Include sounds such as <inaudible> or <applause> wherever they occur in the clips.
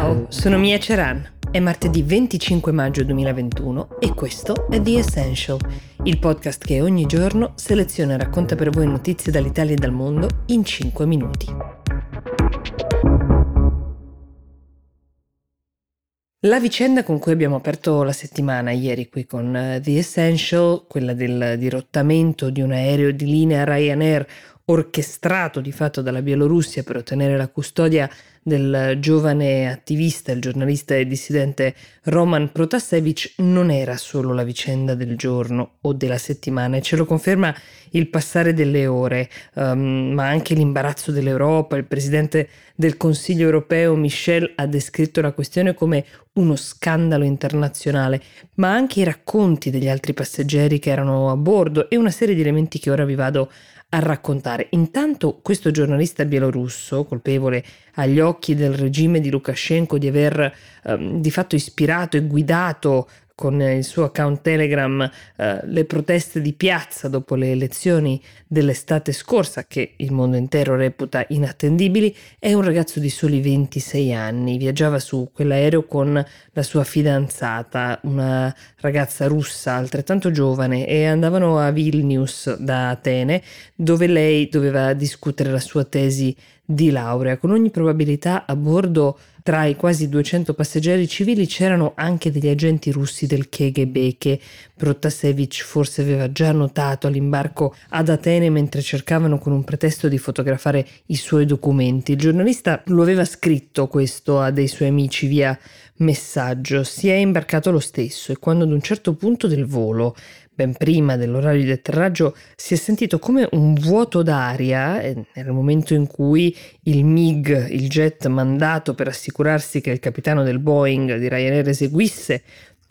Ciao, sono Mia Ceran. È martedì 25 maggio 2021 e questo è The Essential, il podcast che ogni giorno seleziona e racconta per voi notizie dall'Italia e dal mondo in 5 minuti. La vicenda con cui abbiamo aperto la settimana ieri qui con eh, The Essential, quella del dirottamento di un aereo di linea Ryanair orchestrato di fatto dalla Bielorussia per ottenere la custodia del giovane attivista, il giornalista e dissidente Roman Protasevich non era solo la vicenda del giorno o della settimana e ce lo conferma il passare delle ore, um, ma anche l'imbarazzo dell'Europa. Il presidente del Consiglio europeo Michel ha descritto la questione come uno scandalo internazionale, ma anche i racconti degli altri passeggeri che erano a bordo e una serie di elementi che ora vi vado a raccontare. Intanto questo giornalista bielorusso, colpevole agli occhi del regime di Lukashenko di aver ehm, di fatto ispirato e guidato con il suo account Telegram eh, le proteste di piazza dopo le elezioni dell'estate scorsa, che il mondo intero reputa inattendibili, è un ragazzo di soli 26 anni. Viaggiava su quell'aereo con la sua fidanzata, una ragazza russa altrettanto giovane, e andavano a Vilnius da Atene, dove lei doveva discutere la sua tesi di laurea. Con ogni probabilità a bordo tra i quasi 200 passeggeri civili c'erano anche degli agenti russi del KGB che Protasevich forse aveva già notato all'imbarco ad Atene mentre cercavano con un pretesto di fotografare i suoi documenti. Il giornalista lo aveva scritto questo a dei suoi amici via messaggio. Si è imbarcato lo stesso e quando ad un certo punto del volo ben prima dell'orario di atterraggio, si è sentito come un vuoto d'aria, nel momento in cui il MiG, il jet mandato per assicurarsi che il capitano del Boeing di Ryanair eseguisse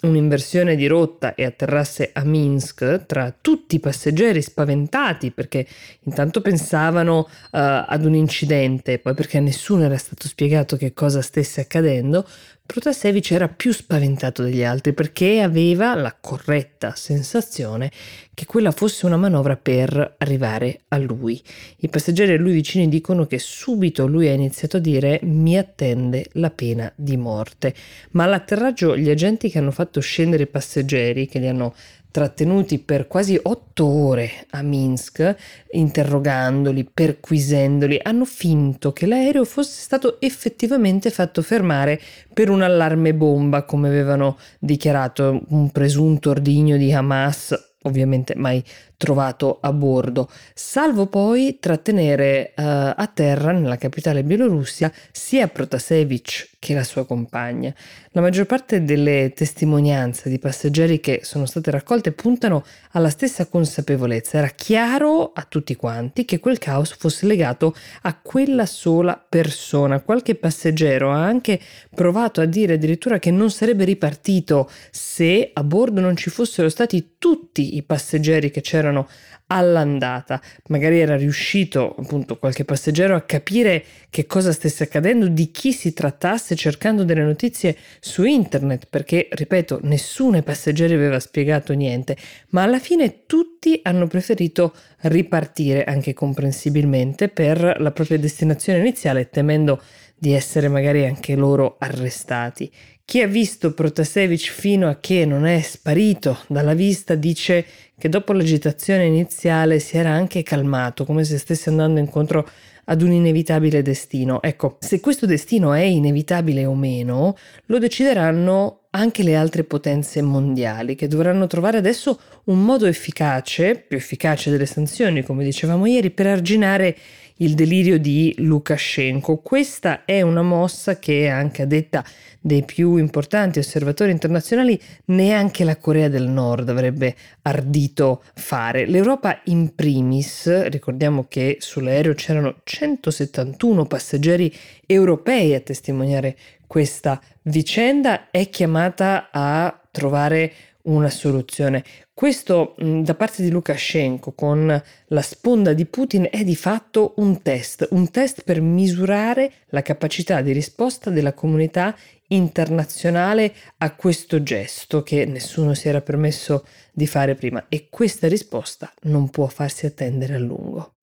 un'inversione di rotta e atterrasse a Minsk tra tutti i passeggeri spaventati perché intanto pensavano uh, ad un incidente, poi perché a nessuno era stato spiegato che cosa stesse accadendo, Protasevich era più spaventato degli altri perché aveva la corretta sensazione che quella fosse una manovra per arrivare a lui. I passeggeri a lui vicini dicono che subito lui ha iniziato a dire mi attende la pena di morte, ma all'atterraggio gli agenti che hanno fatto scendere i passeggeri, che li hanno trattenuti per quasi otto ore a Minsk, interrogandoli, perquisendoli, hanno finto che l'aereo fosse stato effettivamente fatto fermare per un allarme bomba, come avevano dichiarato un presunto ordigno di Hamas ovviamente mai trovato a bordo, salvo poi trattenere uh, a terra nella capitale bielorussia sia Protasevich che la sua compagna. La maggior parte delle testimonianze di passeggeri che sono state raccolte puntano alla stessa consapevolezza. Era chiaro a tutti quanti che quel caos fosse legato a quella sola persona. Qualche passeggero ha anche provato a dire addirittura che non sarebbe ripartito se a bordo non ci fossero stati tutti i passeggeri che c'erano all'andata. Magari era riuscito appunto qualche passeggero a capire che cosa stesse accadendo, di chi si trattasse, cercando delle notizie su internet, perché, ripeto, nessuno ai passeggeri aveva spiegato niente, ma alla fine tutti hanno preferito ripartire, anche comprensibilmente, per la propria destinazione iniziale, temendo di essere magari anche loro arrestati. Chi ha visto Protasevich fino a che non è sparito dalla vista dice che dopo l'agitazione iniziale si era anche calmato, come se stesse andando incontro ad un inevitabile destino. Ecco, se questo destino è inevitabile o meno, lo decideranno anche le altre potenze mondiali, che dovranno trovare adesso un modo efficace, più efficace delle sanzioni, come dicevamo ieri, per arginare il delirio di Lukashenko. Questa è una mossa che, anche a detta dei più importanti osservatori internazionali, neanche la Corea del Nord avrebbe ardito fare. L'Europa in primis, ricordiamo che sull'aereo c'erano 171 passeggeri europei a testimoniare questa vicenda, è chiamata a trovare una soluzione. Questo da parte di Lukashenko con la sponda di Putin è di fatto un test, un test per misurare la capacità di risposta della comunità internazionale a questo gesto che nessuno si era permesso di fare prima e questa risposta non può farsi attendere a lungo.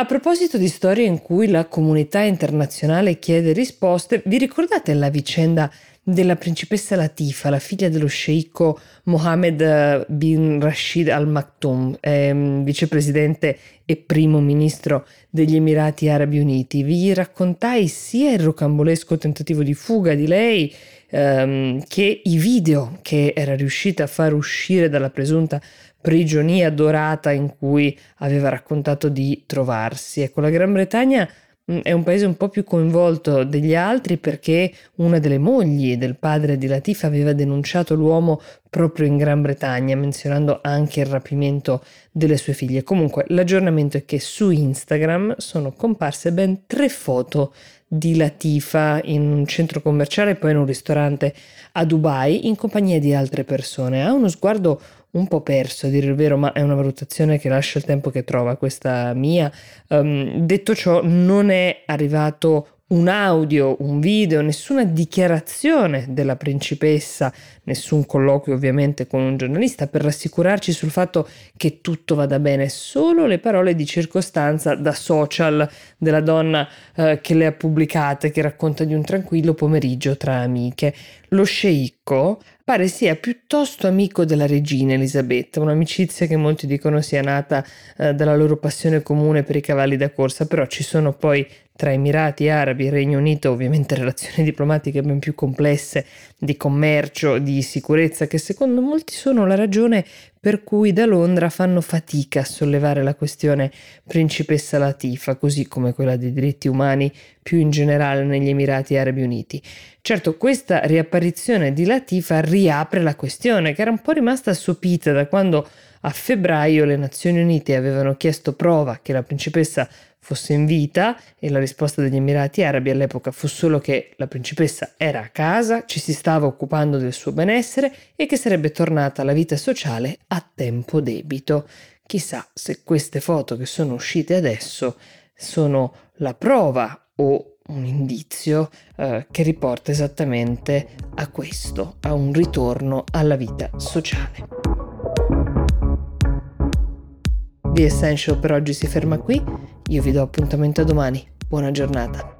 A proposito di storie in cui la comunità internazionale chiede risposte, vi ricordate la vicenda della principessa Latifa, la figlia dello sceicco Mohammed bin Rashid Al Maktoum, ehm, vicepresidente e primo ministro degli Emirati Arabi Uniti? Vi raccontai sia il rocambolesco tentativo di fuga di lei, ehm, che i video che era riuscita a far uscire dalla presunta prigionia dorata in cui aveva raccontato di trovarsi. Ecco, la Gran Bretagna è un paese un po' più coinvolto degli altri perché una delle mogli del padre di Latif aveva denunciato l'uomo proprio in Gran Bretagna, menzionando anche il rapimento delle sue figlie. Comunque, l'aggiornamento è che su Instagram sono comparse ben tre foto di Latifa in un centro commerciale e poi in un ristorante a Dubai in compagnia di altre persone. Ha uno sguardo un po' perso, a dire il vero, ma è una valutazione che lascia il tempo che trova, questa mia. Um, detto ciò, non è arrivato un audio, un video, nessuna dichiarazione della principessa, nessun colloquio ovviamente con un giornalista per rassicurarci sul fatto che tutto vada bene, solo le parole di circostanza da social della donna eh, che le ha pubblicate, che racconta di un tranquillo pomeriggio tra amiche. Lo sceicco pare sia piuttosto amico della regina Elisabetta, un'amicizia che molti dicono sia nata eh, dalla loro passione comune per i cavalli da corsa, però ci sono poi tra Emirati Arabi e Regno Unito ovviamente relazioni <laughs> diplomatiche ben più complesse di commercio, di sicurezza, che secondo molti sono la ragione per cui da Londra fanno fatica a sollevare la questione principessa Latifa, così come quella dei diritti umani più in generale negli Emirati Arabi Uniti. Certo, questa riapparizione di Latifa riapre la questione, che era un po' rimasta assopita da quando a febbraio le Nazioni Unite avevano chiesto prova che la principessa fosse in vita e la risposta degli Emirati Arabi all'epoca fu solo che la principessa era a casa, ci si stava occupando del suo benessere e che sarebbe tornata alla vita sociale a tempo debito. Chissà se queste foto che sono uscite adesso sono la prova o un indizio eh, che riporta esattamente a questo, a un ritorno alla vita sociale. Essential per oggi si ferma qui, io vi do appuntamento a domani, buona giornata.